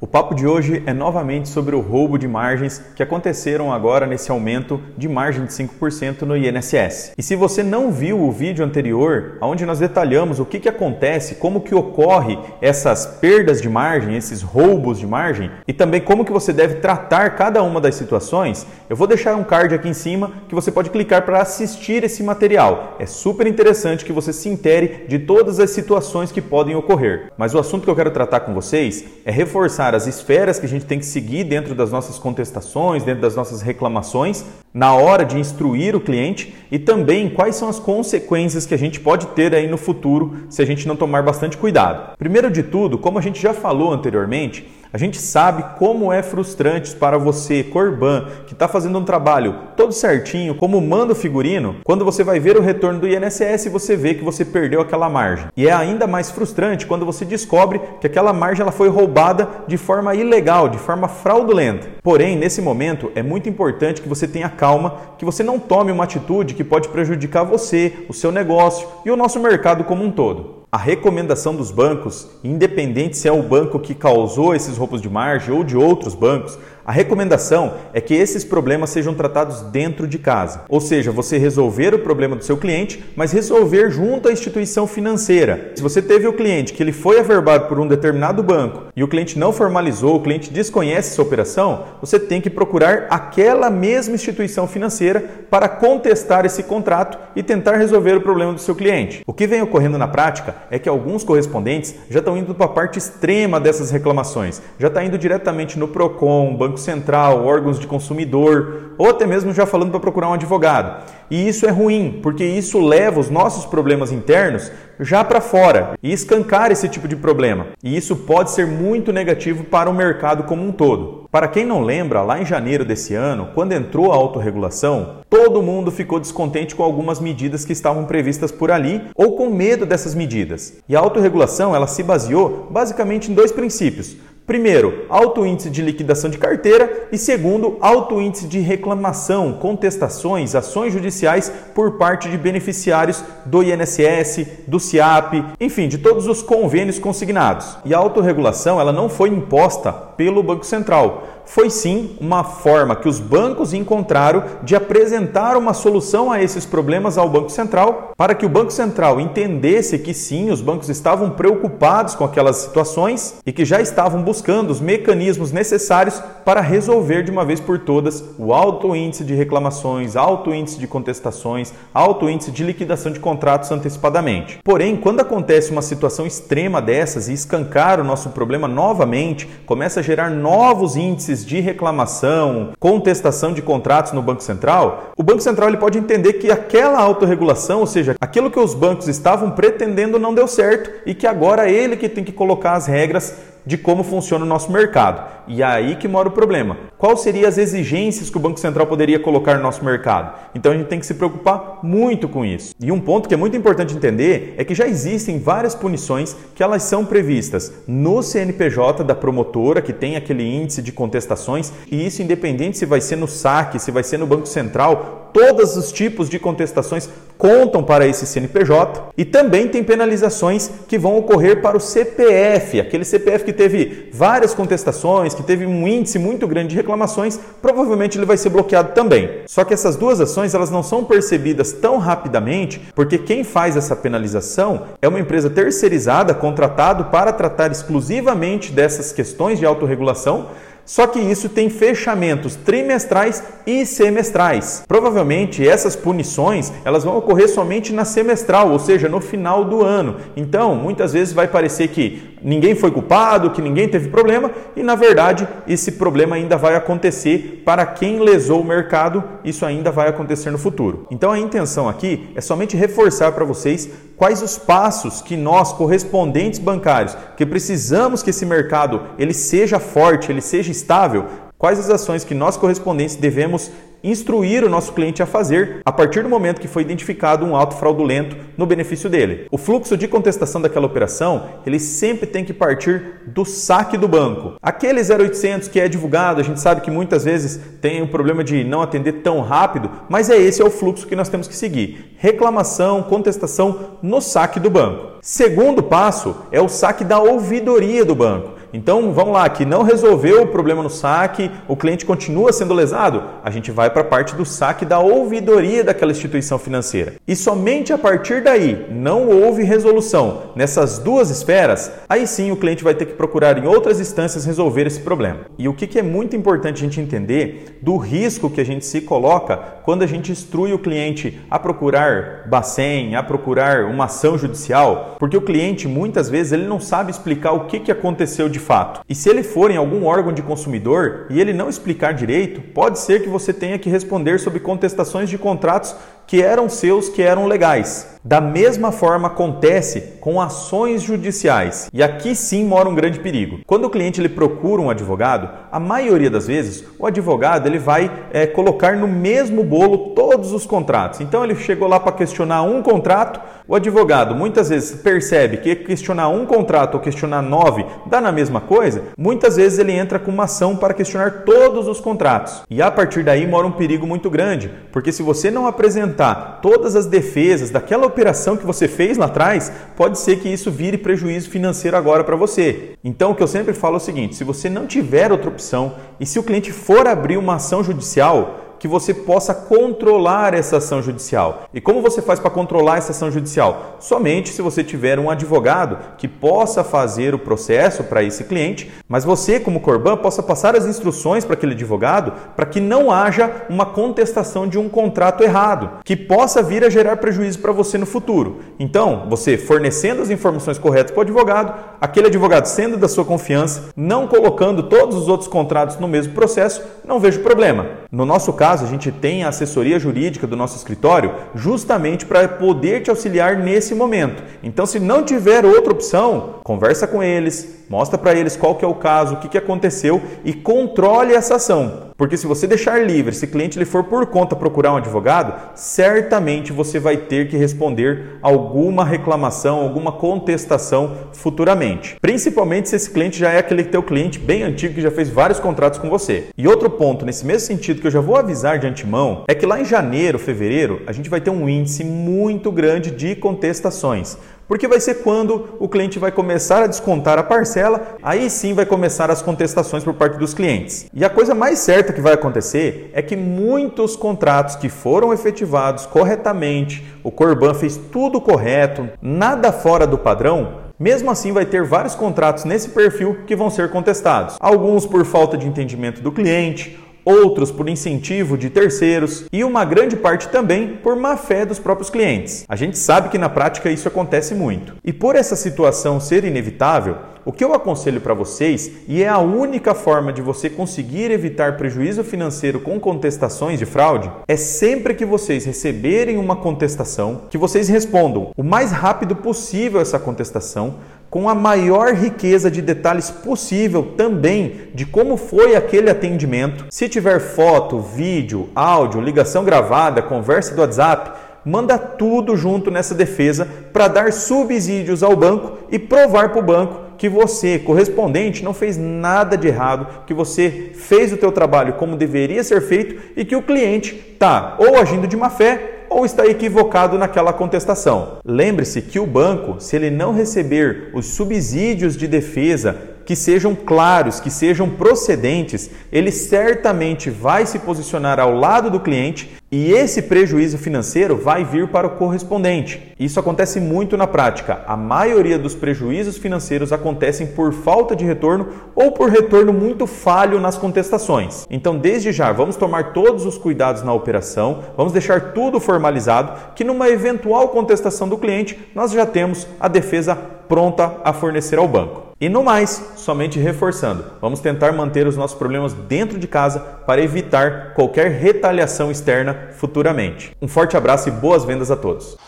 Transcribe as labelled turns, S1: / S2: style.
S1: O papo de hoje é novamente sobre o roubo de margens que aconteceram agora nesse aumento de margem de 5% no INSS. E se você não viu o vídeo anterior, onde nós detalhamos o que, que acontece, como que ocorre essas perdas de margem, esses roubos de margem, e também como que você deve tratar cada uma das situações, eu vou deixar um card aqui em cima que você pode clicar para assistir esse material. É super interessante que você se intere de todas as situações que podem ocorrer. Mas o assunto que eu quero tratar com vocês é reforçar as esferas que a gente tem que seguir dentro das nossas contestações, dentro das nossas reclamações, na hora de instruir o cliente e também quais são as consequências que a gente pode ter aí no futuro se a gente não tomar bastante cuidado. Primeiro de tudo, como a gente já falou anteriormente, a gente sabe como é frustrante para você, Corban, que está fazendo um trabalho todo certinho, como manda o figurino, quando você vai ver o retorno do INSS você vê que você perdeu aquela margem. E é ainda mais frustrante quando você descobre que aquela margem ela foi roubada de forma ilegal, de forma fraudulenta. Porém, nesse momento é muito importante que você tenha calma, que você não tome uma atitude que pode prejudicar você, o seu negócio e o nosso mercado como um todo. A recomendação dos bancos, independente se é o banco que causou esses roubos de margem ou de outros bancos, a recomendação é que esses problemas sejam tratados dentro de casa. Ou seja, você resolver o problema do seu cliente, mas resolver junto à instituição financeira. Se você teve o cliente que ele foi averbado por um determinado banco e o cliente não formalizou, o cliente desconhece essa operação, você tem que procurar aquela mesma instituição financeira para contestar esse contrato e tentar resolver o problema do seu cliente. O que vem ocorrendo na prática é que alguns correspondentes já estão indo para a parte extrema dessas reclamações, já está indo diretamente no Procon, Banco Banco Central, órgãos de consumidor, ou até mesmo já falando para procurar um advogado. E isso é ruim, porque isso leva os nossos problemas internos já para fora e escancar esse tipo de problema. E isso pode ser muito negativo para o mercado como um todo. Para quem não lembra, lá em janeiro desse ano, quando entrou a autorregulação, todo mundo ficou descontente com algumas medidas que estavam previstas por ali ou com medo dessas medidas. E a autorregulação, ela se baseou basicamente em dois princípios. Primeiro, alto índice de liquidação de carteira e segundo, alto índice de reclamação, contestações, ações judiciais por parte de beneficiários do INSS, do CIAP, enfim, de todos os convênios consignados. E a autorregulação, ela não foi imposta pelo Banco Central foi sim uma forma que os bancos encontraram de apresentar uma solução a esses problemas ao Banco Central, para que o Banco Central entendesse que sim, os bancos estavam preocupados com aquelas situações e que já estavam buscando os mecanismos necessários para resolver de uma vez por todas o alto índice de reclamações, alto índice de contestações, alto índice de liquidação de contratos antecipadamente. Porém, quando acontece uma situação extrema dessas e escancar o nosso problema novamente, começa a gerar novos índices de reclamação, contestação de contratos no Banco Central, o Banco Central ele pode entender que aquela autorregulação, ou seja, aquilo que os bancos estavam pretendendo não deu certo e que agora é ele que tem que colocar as regras de como funciona o nosso mercado. E é aí que mora o problema. Quais seriam as exigências que o Banco Central poderia colocar no nosso mercado? Então a gente tem que se preocupar muito com isso. E um ponto que é muito importante entender é que já existem várias punições que elas são previstas no CNPJ da promotora, que tem aquele índice de contestações, e isso independente se vai ser no saque, se vai ser no Banco Central, todos os tipos de contestações contam para esse CNPJ e também tem penalizações que vão ocorrer para o CPF, aquele CPF que teve várias contestações, que teve um índice muito grande de reclamações, provavelmente ele vai ser bloqueado também. Só que essas duas ações elas não são percebidas tão rapidamente, porque quem faz essa penalização é uma empresa terceirizada, contratado para tratar exclusivamente dessas questões de autorregulação só que isso tem fechamentos trimestrais e semestrais. Provavelmente essas punições elas vão ocorrer somente na semestral, ou seja, no final do ano. Então, muitas vezes vai parecer que ninguém foi culpado, que ninguém teve problema, e na verdade esse problema ainda vai acontecer para quem lesou o mercado, isso ainda vai acontecer no futuro. Então a intenção aqui é somente reforçar para vocês quais os passos que nós correspondentes bancários, que precisamos que esse mercado ele seja forte, ele seja estável, quais as ações que nós correspondentes devemos instruir o nosso cliente a fazer a partir do momento que foi identificado um ato fraudulento no benefício dele. O fluxo de contestação daquela operação, ele sempre tem que partir do saque do banco. Aquele 0800 que é divulgado, a gente sabe que muitas vezes tem o problema de não atender tão rápido, mas é esse é o fluxo que nós temos que seguir. Reclamação, contestação no saque do banco. Segundo passo é o saque da ouvidoria do banco. Então vamos lá, que não resolveu o problema no saque, o cliente continua sendo lesado, a gente vai para a parte do saque da ouvidoria daquela instituição financeira. E somente a partir daí não houve resolução nessas duas esferas, aí sim o cliente vai ter que procurar em outras instâncias resolver esse problema. E o que é muito importante a gente entender do risco que a gente se coloca quando a gente instrui o cliente a procurar Bacen, a procurar uma ação judicial, porque o cliente muitas vezes ele não sabe explicar o que, aconteceu de fato. E se ele for em algum órgão de consumidor e ele não explicar direito, pode ser que você tenha que responder sobre contestações de contratos que eram seus, que eram legais. Da mesma forma acontece com ações judiciais. E aqui sim mora um grande perigo. Quando o cliente ele procura um advogado, a maioria das vezes o advogado ele vai é, colocar no mesmo bolo todos os contratos. Então ele chegou lá para questionar um contrato, o advogado muitas vezes percebe que questionar um contrato ou questionar nove dá na mesma coisa. Muitas vezes ele entra com uma ação para questionar todos os contratos. E a partir daí mora um perigo muito grande, porque se você não apresentar todas as defesas daquela operação que você fez lá atrás, pode ser que isso vire prejuízo financeiro agora para você. Então, o que eu sempre falo é o seguinte: se você não tiver outra opção e se o cliente for abrir uma ação judicial, que você possa controlar essa ação judicial. E como você faz para controlar essa ação judicial? Somente se você tiver um advogado que possa fazer o processo para esse cliente, mas você, como Corban, possa passar as instruções para aquele advogado para que não haja uma contestação de um contrato errado, que possa vir a gerar prejuízo para você no futuro. Então, você fornecendo as informações corretas para o advogado, aquele advogado sendo da sua confiança, não colocando todos os outros contratos no mesmo processo, não vejo problema. No nosso caso, caso, a gente tem a assessoria jurídica do nosso escritório justamente para poder te auxiliar nesse momento. Então, se não tiver outra opção, conversa com eles, mostra para eles qual que é o caso, o que, que aconteceu e controle essa ação. Porque se você deixar livre, se o cliente ele for por conta procurar um advogado, certamente você vai ter que responder alguma reclamação, alguma contestação futuramente. Principalmente se esse cliente já é aquele teu cliente bem antigo que já fez vários contratos com você. E outro ponto nesse mesmo sentido que eu já vou avisar de antemão é que lá em janeiro, fevereiro, a gente vai ter um índice muito grande de contestações. Porque vai ser quando o cliente vai começar a descontar a parcela, aí sim vai começar as contestações por parte dos clientes. E a coisa mais certa que vai acontecer é que muitos contratos que foram efetivados corretamente, o Corban fez tudo correto, nada fora do padrão, mesmo assim, vai ter vários contratos nesse perfil que vão ser contestados. Alguns por falta de entendimento do cliente, outros por incentivo de terceiros e uma grande parte também por má fé dos próprios clientes. A gente sabe que na prática isso acontece muito. E por essa situação ser inevitável, o que eu aconselho para vocês, e é a única forma de você conseguir evitar prejuízo financeiro com contestações de fraude, é sempre que vocês receberem uma contestação, que vocês respondam o mais rápido possível essa contestação, com a maior riqueza de detalhes possível também de como foi aquele atendimento. Se tiver foto, vídeo, áudio, ligação gravada, conversa do WhatsApp, manda tudo junto nessa defesa para dar subsídios ao banco e provar para o banco que você, correspondente, não fez nada de errado, que você fez o teu trabalho como deveria ser feito e que o cliente está ou agindo de má fé ou está equivocado naquela contestação. Lembre-se que o banco, se ele não receber os subsídios de defesa que sejam claros, que sejam procedentes, ele certamente vai se posicionar ao lado do cliente e esse prejuízo financeiro vai vir para o correspondente. Isso acontece muito na prática. A maioria dos prejuízos financeiros acontecem por falta de retorno ou por retorno muito falho nas contestações. Então, desde já, vamos tomar todos os cuidados na operação, vamos deixar tudo formalizado, que numa eventual contestação do cliente, nós já temos a defesa pronta a fornecer ao banco. E no mais, somente reforçando, vamos tentar manter os nossos problemas dentro de casa para evitar qualquer retaliação externa futuramente. Um forte abraço e boas vendas a todos.